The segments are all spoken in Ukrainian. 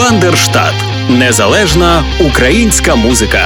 Бандерштат незалежна українська музика.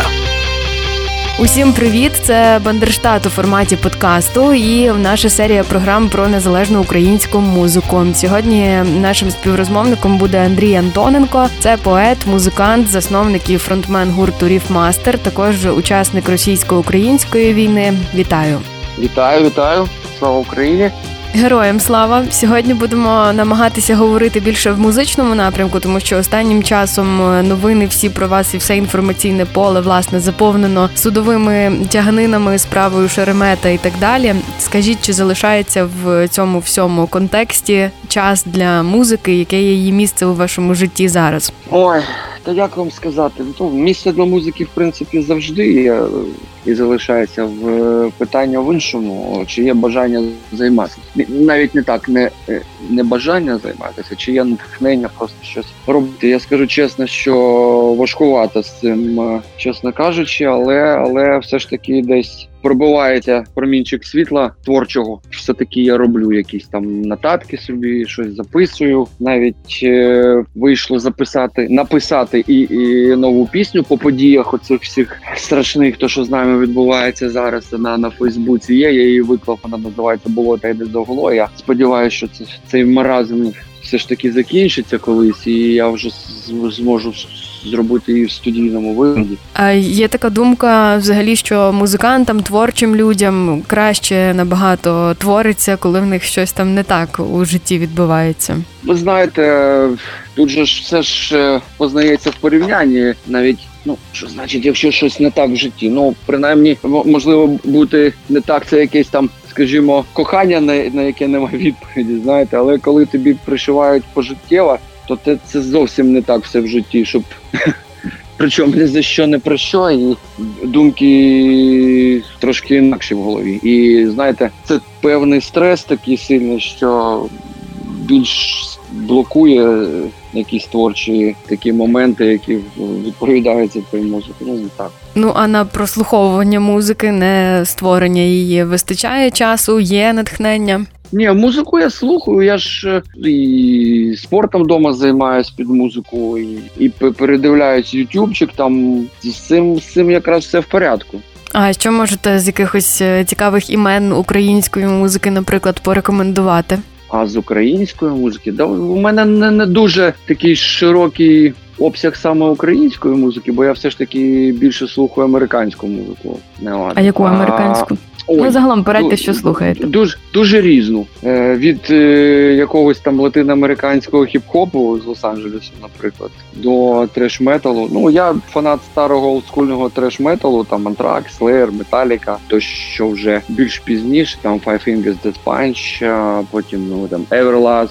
Усім привіт! Це Бандерштат у форматі подкасту і наша серія програм про незалежну українську музику. Сьогодні нашим співрозмовником буде Андрій Антоненко. Це поет, музикант, засновник і фронтмен гурту Riffmaster, також учасник російсько-української війни. Вітаю! Вітаю, вітаю! Слава Україні! Героям слава! Сьогодні будемо намагатися говорити більше в музичному напрямку, тому що останнім часом е, новини всі про вас і все інформаційне поле власне заповнено судовими тяганинами, справою Шеремета і так далі. Скажіть, чи залишається в цьому всьому контексті час для музики, яке є її місце у вашому житті зараз? Ой, та як вам сказати? Ну, місце для музики, в принципі, завжди є і залишається в е, питання в іншому, чи є бажання займатися. Навіть не так, не не бажання займатися, чи є натхнення просто щось робити. Я скажу чесно, що важкувато з цим, е, чесно кажучи, але але все ж таки десь пробивається промінчик світла творчого. Все таки я роблю якісь там нотатки собі, щось записую. Навіть е, вийшло записати, написати і, і нову пісню по подіях оцих всіх страшних, то що з нами відбувається зараз на на Фейсбуці. Є я її виклав. Вона називається було та йде доголо. Я сподіваюся, що це цей маразм все ж таки закінчиться колись, і я вже зможу зробити її в студійному вигляді. А є така думка, взагалі, що музикантам, творчим людям краще набагато твориться, коли в них щось там не так у житті відбувається. Ви знаєте, тут же ж все ж е, познається в порівнянні навіть. Ну, що значить, якщо щось не так в житті? Ну, принаймні, можливо, бути не так, це якесь там, скажімо, кохання, на яке немає відповіді, знаєте, але коли тобі пришивають пожиттєво, то це, це зовсім не так все в житті, щоб причому не за що не про що, і думки трошки інакші в голові. І знаєте, це певний стрес такий сильний, що більш блокує якісь творчі такі моменти, які відповідаються твоїй музиці. Ну так. Ну а на прослуховування музики, не створення її вистачає часу, є натхнення. Ні, музику я слухаю. Я ж е, і спортом вдома займаюся під музику, і і передивляюсь ютубчик. Там з цим з цим якраз все в порядку. А що можете з якихось е, цікавих імен української музики, наприклад, порекомендувати? А з української музики, да у мене не, не дуже такий широкий обсяг саме української музики, бо я все ж таки більше слухаю американську музику. Не а яку американську? Ой, ну, загалом порадьте, що слухаєте. Дуже дуже різну. Е, Від е, якогось там латиноамериканського хіп-хопу з Лос-Анджелесу, наприклад, до треш-металу. Ну, я фанат старого олдскульного треш-металу, там Антрак, Slayer, Металіка, то що вже більш пізніше, там Five Fingers Death Punch, потім ну там Everlast,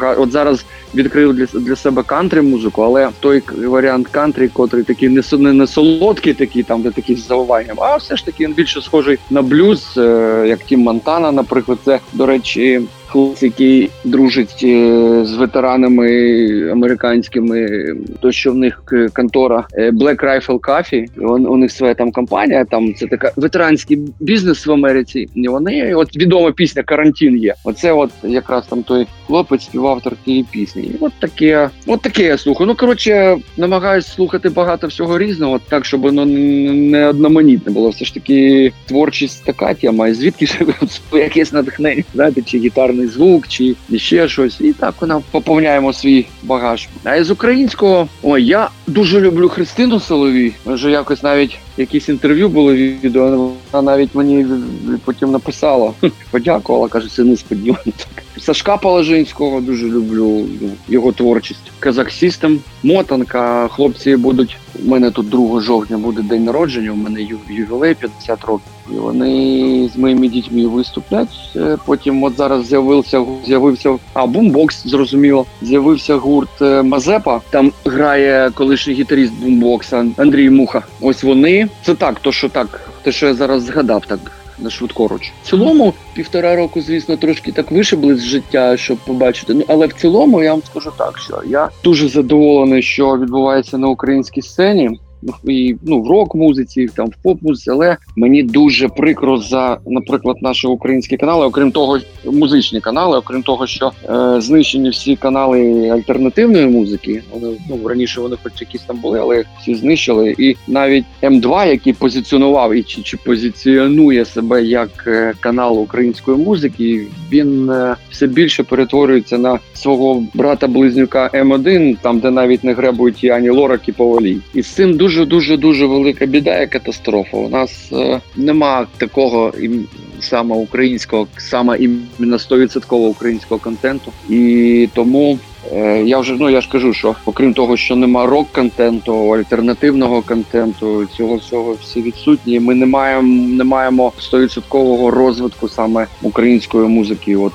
от зараз відкрив для для себе кантри музику, але той варіант кантрі, котрий такий не не, не солодкий, такий там де такі з завиванням, а все ж таки він більше схожий на блюз, е, як Тім Монтана, наприклад, це до речі. Хлопець, який дружить е, з ветеранами американськими, то що в них контора Black Rifle Coffee, у них своя там компанія. Там це така ветеранський бізнес в Америці. І вони от відома пісня Карантин є. Оце, от якраз там той хлопець, співавтор тієї пісні. І От таке, от таке я слухаю. Ну коротше, намагаюсь слухати багато всього різного, так щоб воно не одноманітне було. Все ж таки творчість така тема. Звідки якесь натхнення, знаєте, чи гітарний звук, чи ще щось. І так вона поповняємо свій багаж. А з українського ой, я дуже люблю Христину Соловій. Вже якось навіть якісь інтерв'ю було відео. Вона навіть мені потім написала, подякувала, каже, це несподівано. Сашка Положинського дуже люблю його творчість. Казак Сістем, мотанка. Хлопці будуть. У мене тут 2 жовтня буде день народження. У мене ювілей 50 років. І Вони з моїми дітьми виступлять. Е, потім, от зараз з'явився з'явився а бумбокс. Зрозуміло, з'явився гурт е, Мазепа. Там грає колишній гітаріст бумбокса Андрій Муха. Ось вони це так, то що так, те, що я зараз згадав, так на швидкоруч. В цілому півтора року, звісно, трошки так вишибли з життя, щоб побачити. Ну але в цілому я вам скажу так, що я дуже задоволений, що відбувається на українській сцені. І ну в рок-музиці, там в поп-музиці, але мені дуже прикро за, наприклад, наші українські канали, окрім того, музичні канали, окрім того, що е, знищені всі канали альтернативної музики. Вони ну раніше вони хоч якісь там були, але всі знищили. І навіть М2, який позиціонував і чи, чи позиціонує себе як е, канал української музики, він е, все більше перетворюється на свого брата близнюка М1, там де навіть не гребують і ані Лорак, і Повалій. І з цим дуже дуже дуже велика біда і катастрофа. У нас е, нема такого ім- саме українського, саме іменно 100% українського контенту, і тому. е, Я вже ну я ж кажу, що окрім того, що нема рок-контенту, альтернативного контенту, цього всього всі відсутні. Ми не маємо не маємо 100% розвитку саме української музики. От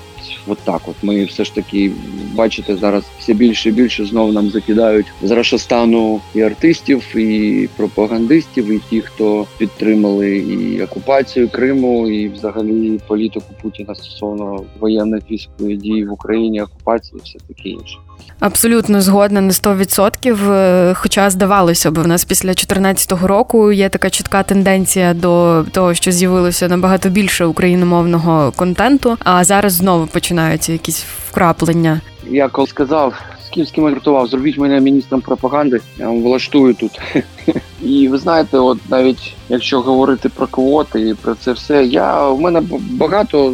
от так. От ми все ж таки бачите зараз все більше і більше знов нам закидають з Рашастану і артистів, і пропагандистів, і ті, хто підтримали і окупацію Криму, і взагалі політику Путіна стосовно воєнних військових дій в Україні, окупації, і все таке інше. Абсолютно згодна на 100%. Е, Хоча здавалося б, в нас після 2014 року є така чітка тенденція до того, що з'явилося набагато більше україномовного контенту. А зараз знову починаються якісь вкраплення. Я коли сказав, з ким з ким я жартував, зробіть мене міністром пропаганди, я влаштую тут. І ви знаєте, от навіть якщо говорити про квоти і про це все, я у мене багато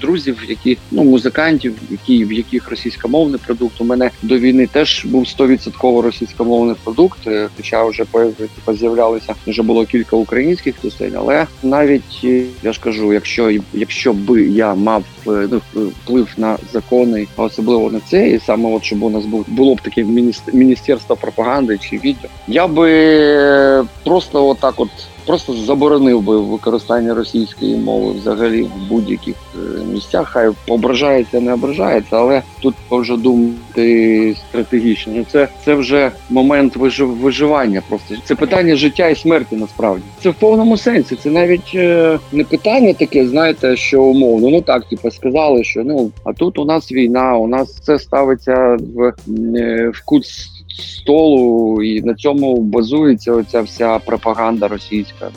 друзів, які ну музикантів, які в яких російськомовний продукт. У мене до війни теж був 100% російськомовний продукт. е, Хоча вже типу, з'являлися вже було кілька українських пісень. Але навіть е, я ж кажу, якщо якщо би я мав е, ну, вплив на закони, особливо на це, і саме от щоб у нас було б таке мініс- міністерство пропаганди чи відео, я би е, просто отак, от просто заборонив би використання російської мови взагалі в будь-яких е, місцях. Хай ображається, не ображається, але тут вже думати стратегічно. Ну, Це це вже момент вижив- виживання. Просто це питання життя і смерті. Насправді це в повному сенсі. Це навіть е, не питання таке, знаєте, що умовно. Ну так, типу, сказали, що ну а тут у нас війна, у нас це ставиться в, е, в кут столу, і на цьому базується оця вся пропаганда російська.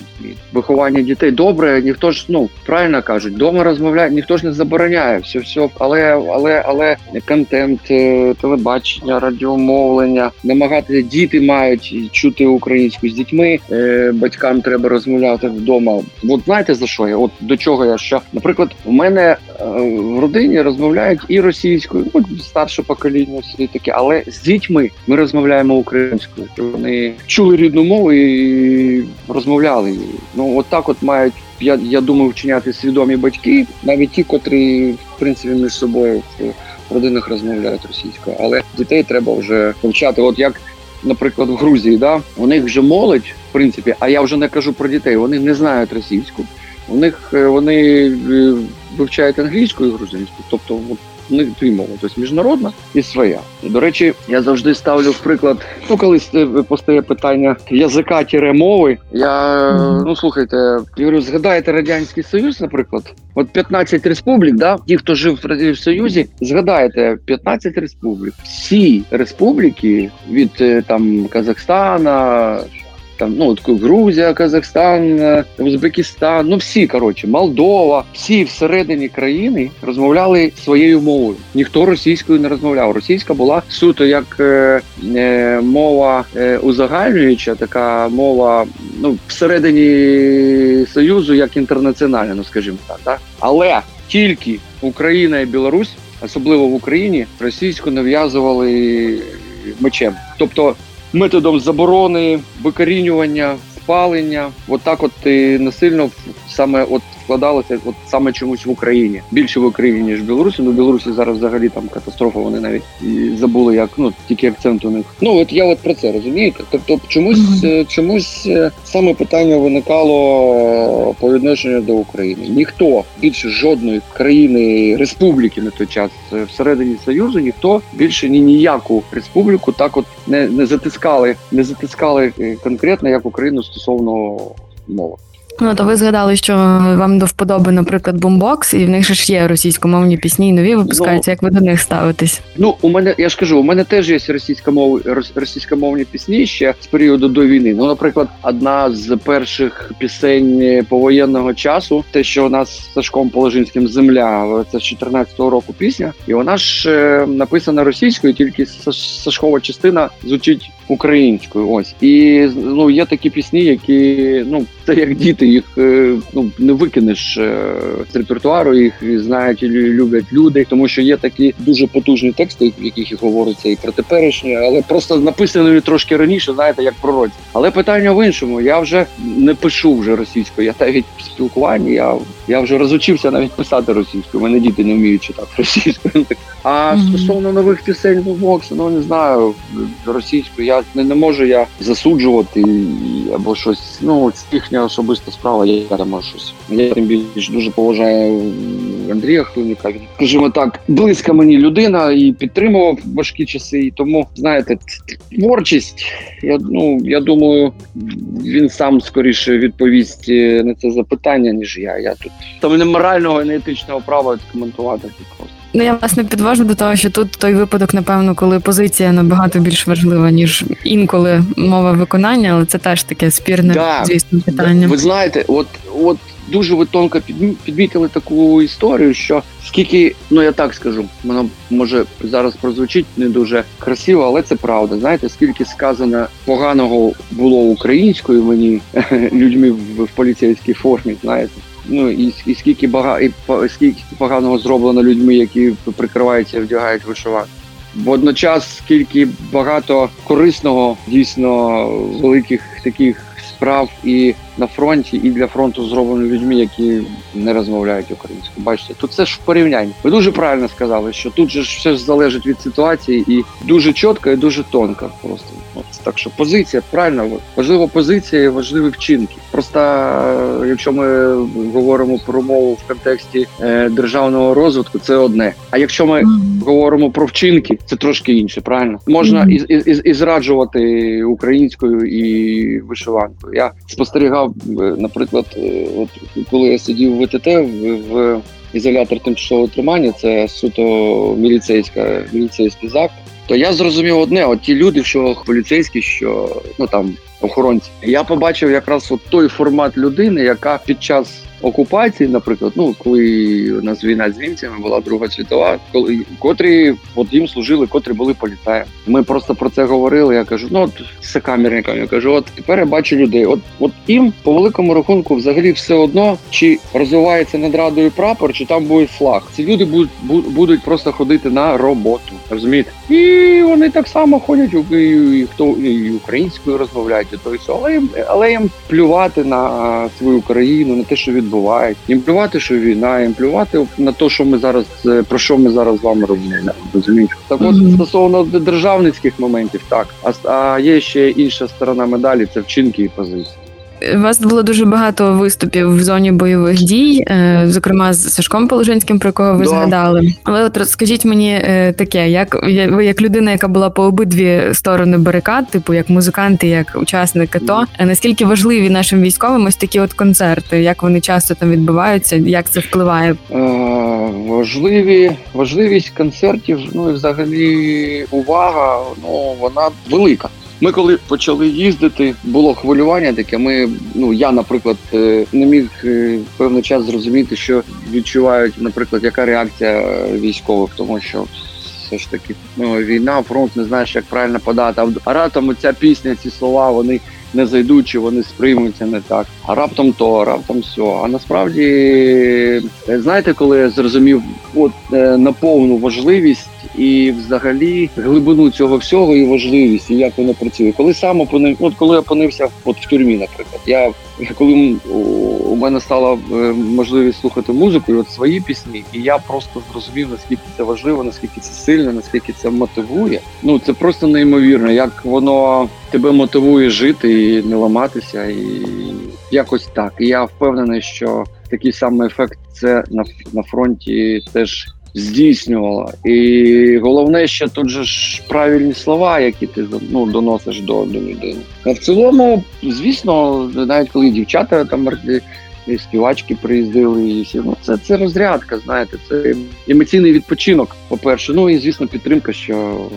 Виховання дітей добре, ніхто ж ну правильно кажуть, дома розмовляє, ніхто ж не забороняє все, все, але але але контент, е, телебачення, радіомовлення, намагатися діти мають чути українську з дітьми. е, Батькам треба розмовляти вдома. От знаєте за що я? От до чого я що, наприклад, у мене е, в родині розмовляють і російською, ну старше покоління, всі таке, але з дітьми ми розмовляємо українською. щоб Вони чули рідну мову і розмовляли її. Ну от так от мають. Я, я думаю, вчиняти свідомі батьки, навіть ті, котрі в принципі між собою в родинах розмовляють російською, але дітей треба вже вивчати. От як, наприклад, в Грузії, да, у них вже молодь, в принципі, а я вже не кажу про дітей, вони не знають російську. У них е, вони е, вивчають англійську і грузинську, тобто них дві мови, тобто міжнародна і своя. До речі, я завжди ставлю в приклад, ну колись е, постає питання язика тіре мови. Я ну слухайте, я говорю, згадайте радянський союз, наприклад. От 15 республік, да, ті, хто жив в Радянському Союзі, згадайте 15 республік. Всі республіки від е, там Казахстана. Там ну от Грузія, Казахстан, е, Узбекистан, ну всі коротше, Молдова, всі всередині країни розмовляли своєю мовою. Ніхто російською не розмовляв. Російська була суто як е, е, мова е, узагальнююча, така мова ну всередині союзу, як інтернаціональна, ну скажімо так. Да? Але тільки Україна і Білорусь, особливо в Україні, російську нав'язували мечем, тобто методом заборони, викорінювання, спалення. От так от ти насильно саме от вкладалося от саме чомусь в Україні. Більше в Україні, ніж в Білорусі. Ну в Білорусі зараз взагалі там катастрофа. Вони навіть і забули, як ну тільки акцент у них. Ну от я от про це розумієте. Тобто, чомусь е, чомусь е, саме питання виникало е, по відношенню до України. Ніхто більше жодної країни республіки на той час всередині союзу, ніхто більше ні ніяку республіку так от не, не затискали, не затискали конкретно як Україну стосовно мови. Ну то ви згадали, що вам до вподоби, наприклад, бомбокс, і в них же ж є російськомовні пісні, і нові випускаються. Як ви до них ставитесь? Ну, у мене я ж кажу, у мене теж є російськомов, рос- російськомовні пісні ще з періоду до війни. Ну, наприклад, одна з перших пісень повоєнного часу, те, що у нас з Сашком Положинським земля, це з 14-го року пісня, і вона ж е, написана російською, тільки Сашкова частина звучить українською. Ось і ну є такі пісні, які ну це як діти, їх е, ну не викинеш е, з репертуару, їх знають і лю- люблять люди, тому що є такі дуже потужні тексти, в яких і говориться і про теперішнє, але просто написані трошки раніше, знаєте, як пророці. Але питання в іншому. Я вже не пишу вже російською. Я навіть в спілкуванні. Я я вже розучився навіть писати російською. Мене діти не вміють читати російською. А Мгм. стосовно нових пісень ну, Бокса, ну не знаю російською. Я не, не можу я засуджувати або щось. Ну це їхня особиста справа. Я не можу щось. Я тим більше дуже поважаю Андрія Хлинника. Він, скажімо так, близька мені людина і підтримував важкі часи. І тому знаєте, творчість. Я ну я думаю, він сам скоріше відповість е, на це запитання, ніж я. Я тут там не морального і не етичного права коментувати просто. Ну я власне підвожу до того, що тут той випадок, напевно, коли позиція набагато більш важлива, ніж інколи мова виконання, але це теж таке спірне, Да. звісно, питання. Ви знаєте, от от дуже ви тонко підмітили таку історію, що скільки, ну я так скажу, воно може зараз прозвучить не дуже красиво, але це правда. Знаєте, скільки сказано поганого було українською мені людьми в, в поліцейській формі, знаєте. Ну і, і скільки бага і і скільки поганого зроблено людьми, які прикриваються вдягають вишиванки. Водночас, скільки багато корисного, дійсно великих таких справ і на фронті, і для фронту зроблено людьми, які не розмовляють українською. Бачите, тут це ж в порівнянні. Ви дуже правильно сказали, що тут же ж все ж залежить від ситуації, і дуже чітко, і дуже тонко. Просто От, так що позиція правильно важлива позиція, і важливі вчинки. Просто е, якщо ми говоримо про мову в контексті е, державного розвитку, це одне. А якщо ми говоримо про вчинки, це трошки інше, правильно? Можна і, і, і, і зраджувати українською і вишиванкою. Я спостерігав, е, наприклад, е, от коли я сидів в ВТТ в, ізолятор тимчасового тримання, це суто міліцейська міліцейський заклад. То я зрозумів одне: от ті люди, що поліцейські, що ну там охоронці, я побачив якраз от той формат людини, яка під час окупації, наприклад, ну коли у нас війна з німцями була Друга світова, коли котрі от їм служили, котрі були поліцаями. Ми просто про це говорили. Я кажу, ну от з сокамерниками, я кажу, от тепер я бачу людей. От от їм по великому рахунку взагалі все одно, чи розвивається над радою прапор, чи там буде флаг. Ці люди будуть будуть просто ходити на роботу. Розумієте? І вони так само ходять і хто і українською розмовляють, і то і все. Але їм але їм плювати на свою країну, на те, що відбувається. Їм плювати, що війна, їм плювати на те, що ми зараз е, про що ми зараз з вами робимо. Розумієте? Так от Мгм. стосовно державницьких моментів, так а, а є ще інша сторона медалі це вчинки і позиції. У вас було дуже багато виступів в зоні бойових дій, е, зокрема з Сашком Положинським, про кого ви Да. згадали. Але от розкажіть мені е, таке, як ви як людина, яка була по обидві сторони барикад, типу як музикант і як учасник АТО, е, наскільки важливі нашим військовим ось такі от концерти, як вони часто там відбуваються, як це впливає? Е, важливі, важливість концертів, ну і взагалі увага, ну вона велика. Ми коли почали їздити, було хвилювання таке. Ми, ну я, наприклад, е, не міг е, певний час зрозуміти, що відчувають, наприклад, яка реакція військових, тому що все ж таки ну, війна, фронт не знаєш, як правильно подати. А раптом ця пісня, ці слова, вони не зайдуть, чи вони сприймуться не так. А раптом то, раптом все. А насправді, е, знаєте, коли я зрозумів от на повну важливість і взагалі глибину цього всього і важливість, і як воно працює. Коли сам опинив, от коли опинився от в тюрмі, наприклад, я коли у- мене стала е, можливість слухати музику, і от свої пісні, і я просто зрозумів, наскільки це важливо, наскільки це сильно, наскільки це мотивує. Ну це просто неймовірно, як воно тебе мотивує жити і не ламатися, і якось так. І я впевнений, що такий самий ефект це на, на фронті теж здійснювала. І головне, ще тут же ж правильні слова, які ти ну, доносиш до, до людини. А в цілому, звісно, навіть коли дівчата там і співачки приїздили, і всі ну це це розрядка. Знаєте, це емоційний відпочинок. По перше, ну і звісно, підтримка, що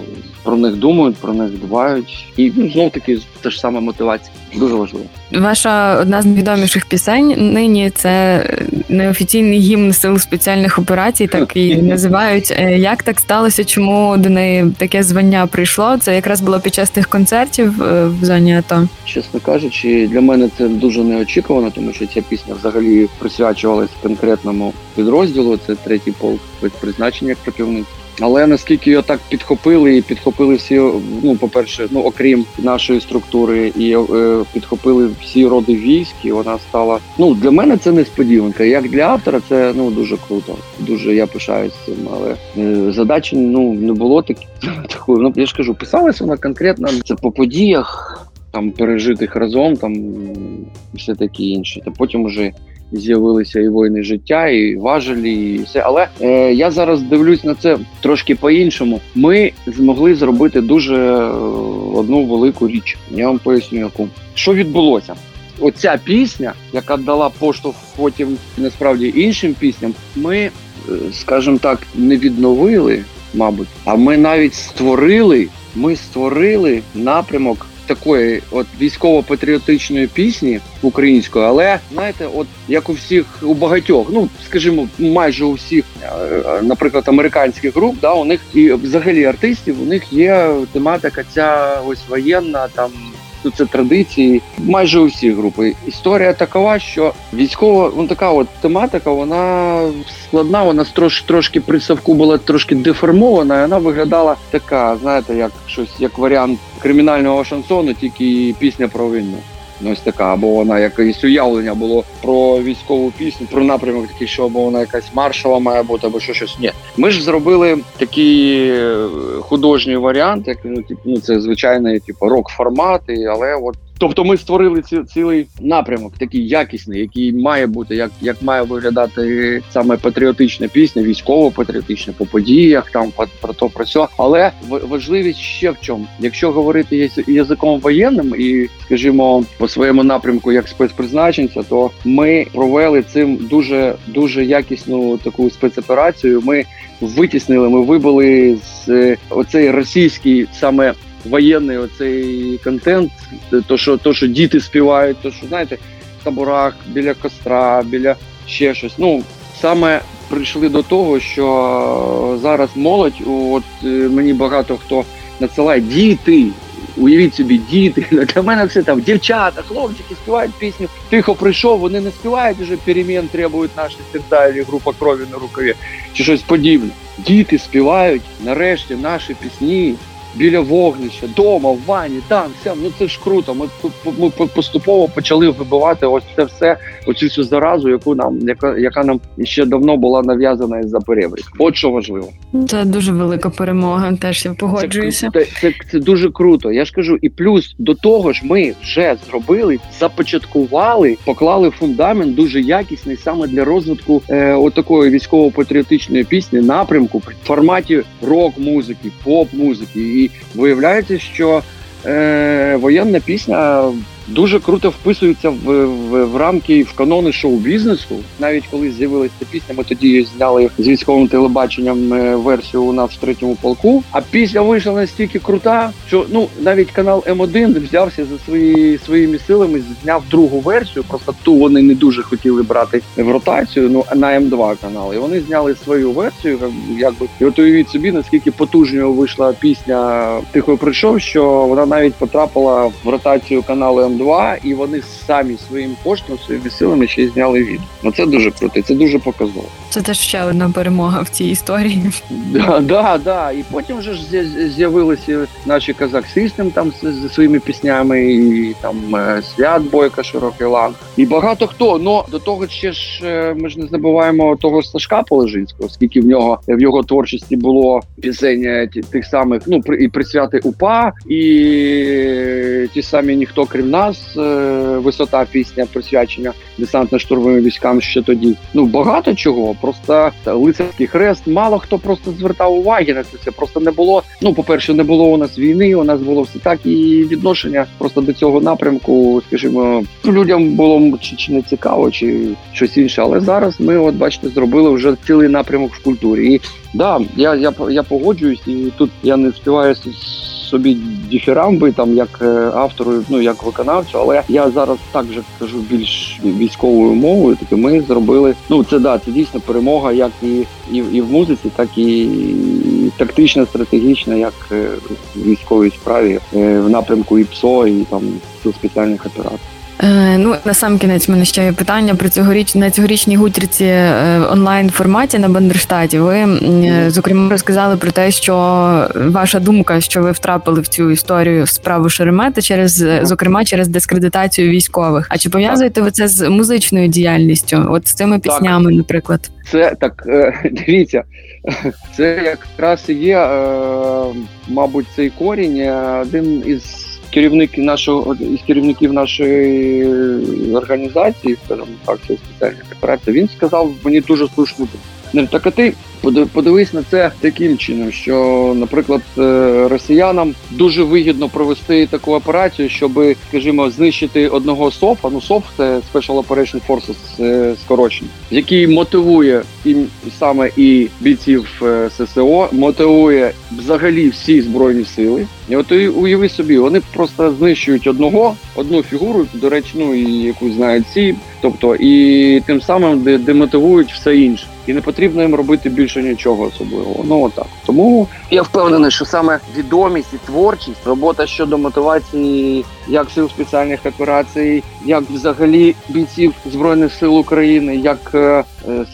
про них думають, про них дбають, і ну знов таки та ж сама мотивація. Дуже важливо. Ваша одна з найвідоміших пісень нині це неофіційний гімн сил спеціальних операцій, так і називають. Е, як так сталося? Чому до неї таке звання прийшло? Це якраз було під час тих концертів е, в зоні АТО? Чесно кажучи, для мене це дуже неочікувано, тому що ця пісня взагалі присвячувалась конкретному підрозділу. Це третій полк без призначення як противник. Але наскільки його так підхопили, і підхопили всі, ну по перше, ну окрім нашої структури, і е, підхопили всі роди військ, і вона стала. Ну для мене це несподіванка. Як для автора, це ну дуже круто. Дуже я пишаюсь цим. Але е, задачі ну не було так, такої. Ну я ж кажу, писалася вона конкретно це по подіях, там пережитих разом, там все таке інше. Та потім уже з'явилися і воїни життя, і важелі, і все. Але е, я зараз дивлюсь на це трошки по-іншому. Ми змогли зробити дуже е, одну велику річ. Я вам поясню, яку що відбулося. Оця пісня, яка дала поштовх потім насправді іншим пісням, ми, е, скажімо так, не відновили, мабуть, а ми навіть створили. Ми створили напрямок такої от військово-патріотичної пісні української, але знаєте, от як у всіх у багатьох, ну скажімо, майже у всіх, е, наприклад, американських груп, да, у них і взагалі артистів, у них є тематика ця ось воєнна там ну це традиції майже усі групи. Історія такова, що військова ну така от тематика, вона складна. Вона трош, трошки при Савку була трошки деформована. і Вона виглядала така, знаєте, як щось як варіант кримінального шансону, тільки пісня про війну. Ну, ось така, або вона якесь уявлення було про військову пісню, про напрямок такий, що або вона якась маршова має бути, або що щось. Ні, ми ж зробили такий е, художній варіант, як ну, типу, ну це звичайний типу рок формат, але от Тобто ми створили ці, цілий напрямок, такий якісний, який має бути, як як має виглядати саме патріотична пісня, військово-патріотична по подіях, там про то про все. Але важливість ще в чому, якщо говорити язиком воєнним і, скажімо, по своєму напрямку як спецпризначенця, то ми провели цим дуже дуже якісну таку спецоперацію. Ми витіснили, ми вибили з оцей російський саме воєнний оцей контент, то що то, що діти співають, то що знаєте, в таборах біля костра, біля ще щось. Ну саме прийшли до того, що зараз молодь, от е, мені багато хто надсилає діти. Уявіть собі, діти для мене все там дівчата, хлопчики співають пісню. Тихо прийшов, вони не співають вже перемін, требують наші серця, група крові на рукаві, чи щось подібне. Діти співають нарешті наші пісні біля вогнища, дома, в ванні, там, все. Ну це ж круто. Ми ми поступово почали вибивати ось це все, оцю всю заразу, яку нам, яка яка нам ще давно була нав'язана із за перебрік. От що важливо. Це дуже велика перемога. Теж я погоджуюся. Це, це, це, дуже круто. Я ж кажу, і плюс до того ж, ми вже зробили, започаткували, поклали фундамент дуже якісний саме для розвитку е, отакої військово-патріотичної пісні, напрямку в форматі рок-музики, поп-музики. І виявляється, що е, воєнна пісня дуже круто вписується в, в, в рамки в канони шоу-бізнесу. Навіть коли з'явилася пісня, ми тоді зняли з військовим телебаченням е, версію у нас в третьому полку. А пісня вийшла настільки крута, що ну навіть канал М1 взявся за свої своїми силами, зняв другу версію. Просто ту вони не дуже хотіли брати в ротацію. Ну на М2 канал. І вони зняли свою версію. Е, Якби і от уявіть собі, наскільки потужною вийшла пісня Тихо прийшов, що вона навіть потрапила в ротацію каналу М. Два і вони самі своїм коштом, своїми силами ще й зняли від. Ну це дуже круто, це дуже показово. Це теж ще одна перемога в цій історії. Да, да, да. І потім вже ж з'явилися наші казак Систем там зі своїми піснями, і там е, свят Бойка, широкий лан, і багато хто. Ну до того ще ж е, ми ж не забуваємо того Сашка Положинського, скільки в нього в його творчості було пісень е, тих самих, ну і присвяти упа, і ті самі ніхто крім нас час е, висота пісня присвячення десантно-штурмовим військам ще тоді. Ну багато чого. Просто лицарський хрест. Мало хто просто звертав уваги на це. Просто не було. Ну, по перше, не було у нас війни. У нас було все так і відношення просто до цього напрямку, скажімо, людям було чи, чи не цікаво, чи щось інше. Але зараз ми, от бачите, зробили вже цілий напрямок в культурі. І да, я я, я погоджуюсь, і тут я не співаю собі діфірамби там як е, автору, ну як виконавцю, але я зараз так же кажу більш військовою мовою. Таки ми зробили. Ну це да, це дійсно перемога, як і і, і в музиці, так і тактична, стратегічна, як е, в військовій справі е, в напрямку і ПСО, і там спеціальних операцій. Е, ну на сам кінець мене ще є питання про цьогоріч на цьогорічній гутірці е, онлайн форматі на Бандерштаті. Ви е, зокрема розказали про те, що ваша думка, що ви втрапили в цю історію справу Шеремета через зокрема через дискредитацію військових. А чи пов'язуєте ви це з музичною діяльністю? От з цими піснями, так. наприклад, це так дивіться, це якраз і є, мабуть, цей корінь один із керівник нашого із керівників нашої організації, скажімо так, спеціальних операцій, він сказав мені дуже слушну так а ти подивись на це таким чином, що, наприклад, е, росіянам дуже вигідно провести таку операцію, щоб, скажімо, знищити одного СОФа. Ну СОФ це Special Operation Forces е, скорочення, який мотивує і саме і бійців е, ССО, мотивує взагалі всі збройні сили. І от уяви собі, вони просто знищують одного, одну фігуру, до речі, ну і яку знають всі, тобто і тим самим демотивують все інше і не потрібно їм робити більше нічого особливого. Ну отак. Тому я впевнений, що саме відомість і творчість, робота щодо мотивації як сил спеціальних операцій, як взагалі бійців збройних сил України, як е,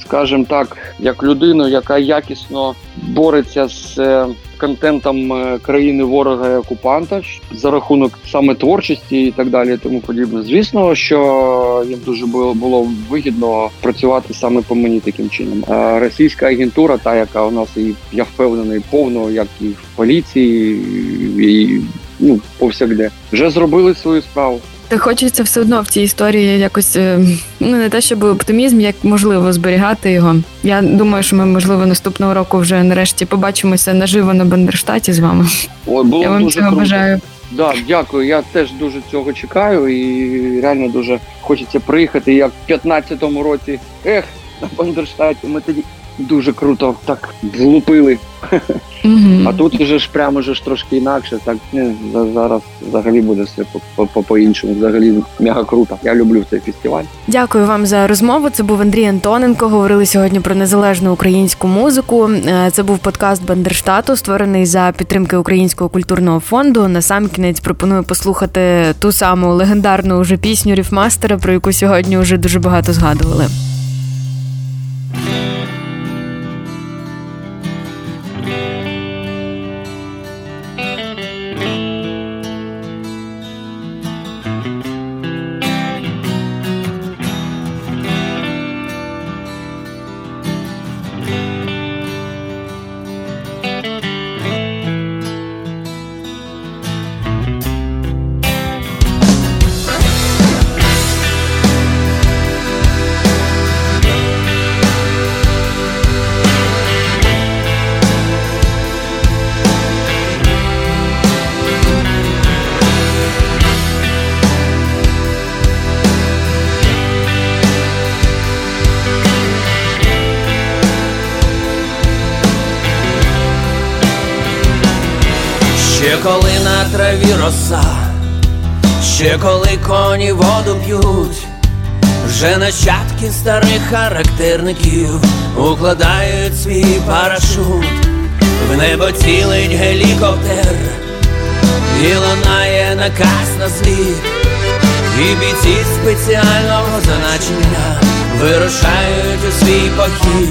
скажімо так, як людину, яка якісно бореться з е, контентом е, країни ворога і окупанта за рахунок саме творчості і так далі, тому подібне. Звісно, що їм дуже було було вигідно працювати саме по мені таким чином. А російська агентура, та яка у нас і я впевнений, повно, як і в поліції, і ну повсякде, вже зробили свою справу. Та хочеться все одно в цій історії якось е, ну не те, щоб оптимізм, як можливо зберігати його. Я думаю, що ми можливо наступного року вже нарешті побачимося наживо на Бандерштаті з вами. Ой, було Я вам дуже цього круто. бажаю. Да, дякую. Я теж дуже цього чекаю, і реально дуже хочеться приїхати. Як в 15-му році, ех, на Бандерштаті. Ми тоді дуже круто так влупили. Угу. А тут вже ж прямо вже ж трошки інакше. Так не зараз взагалі буде все по по іншому. Взагалі мега круто. Я люблю цей фестиваль. Дякую вам за розмову. Це був Андрій Антоненко. Говорили сьогодні про незалежну українську музику. Е, це був подкаст Бандерштату, створений за підтримки Українського культурного фонду. На сам кінець пропоную послухати ту саму легендарну уже пісню Ріфмастера, про яку сьогодні вже дуже багато згадували. Коли на траві роса, ще коли коні воду п'ють, вже нащадки старих характерників укладають свій парашут, в небо цілить гелікоптер, і лунає наказ на слід, і бійці спеціального значення вирушають у свій похід.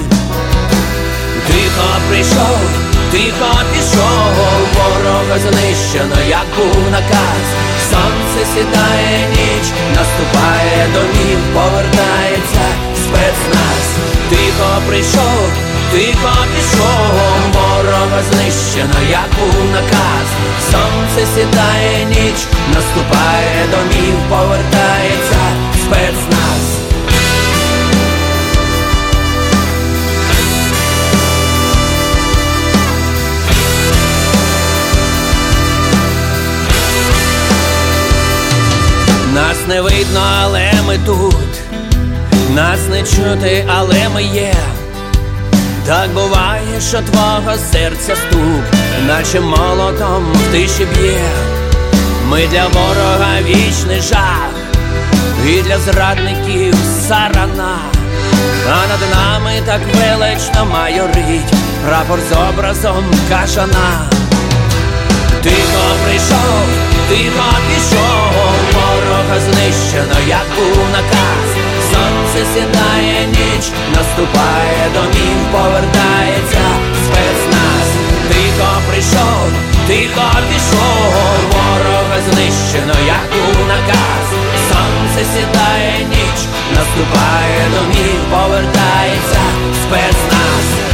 Тихо прийшов Тихо пішов, ворога знищено, як був наказ, сонце сідає ніч, наступає домів, повертається спецназ, тихо прийшов, тихо пішов, ворога знищено, як був наказ, сонце сідає ніч, наступає домів, повертається спецназ. Не видно, але ми тут, нас не чути, але ми є. Так буває, що твого серця стук, наче молотом в тиші б'є. Ми для ворога вічний жах, і для зрадників сарана, а над нами так велично майорить прапор з образом кашана. Тихо прийшов, тихо пішов, ворога знищено, як був наказ. Сонце сідає ніч, наступає домів, повертається спецназ. Тихо прийшов, тихо пішов, ворога знищено, як був наказ. Сонце сідає ніч, наступає домів, повертається спецназ.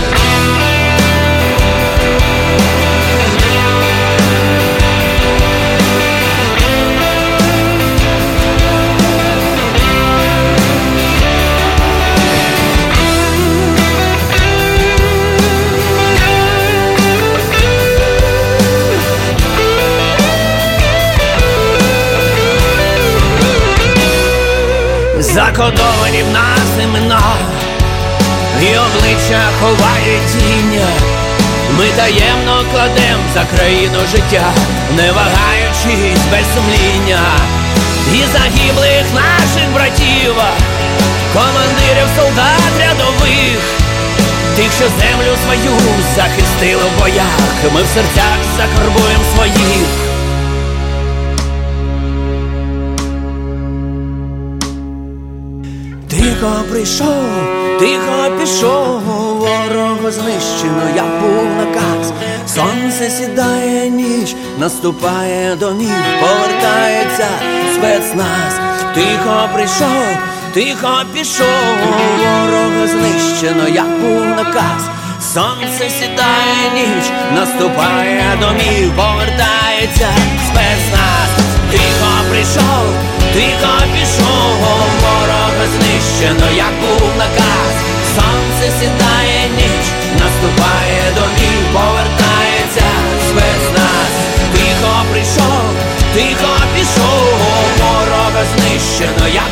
Нас імена, і обличчя ховає тіння. Ми таємно кладем за країну життя, не вагаючись без сумління, і загиблих наших братів, командирів солдат рядових, тих, що землю свою захистили в боях, ми в серцях закарбуємо своїх. Тихо прийшов, тихо пішов, ворога знищено, я був наказ. Сонце сідає ніч, наступає домів, повертається спецназ. Тихо прийшов, тихо пішов, ворога знищено, я був наказ. Сонце сідає ніч, наступає домів, повертається спецназ. Тихо прийшов, тихо пішого ворога знищено, як був наказ. Сонце сідає ніч, наступає домів, повертається спецназ. Тихо прийшов, тихо пішов, ворога знищено, як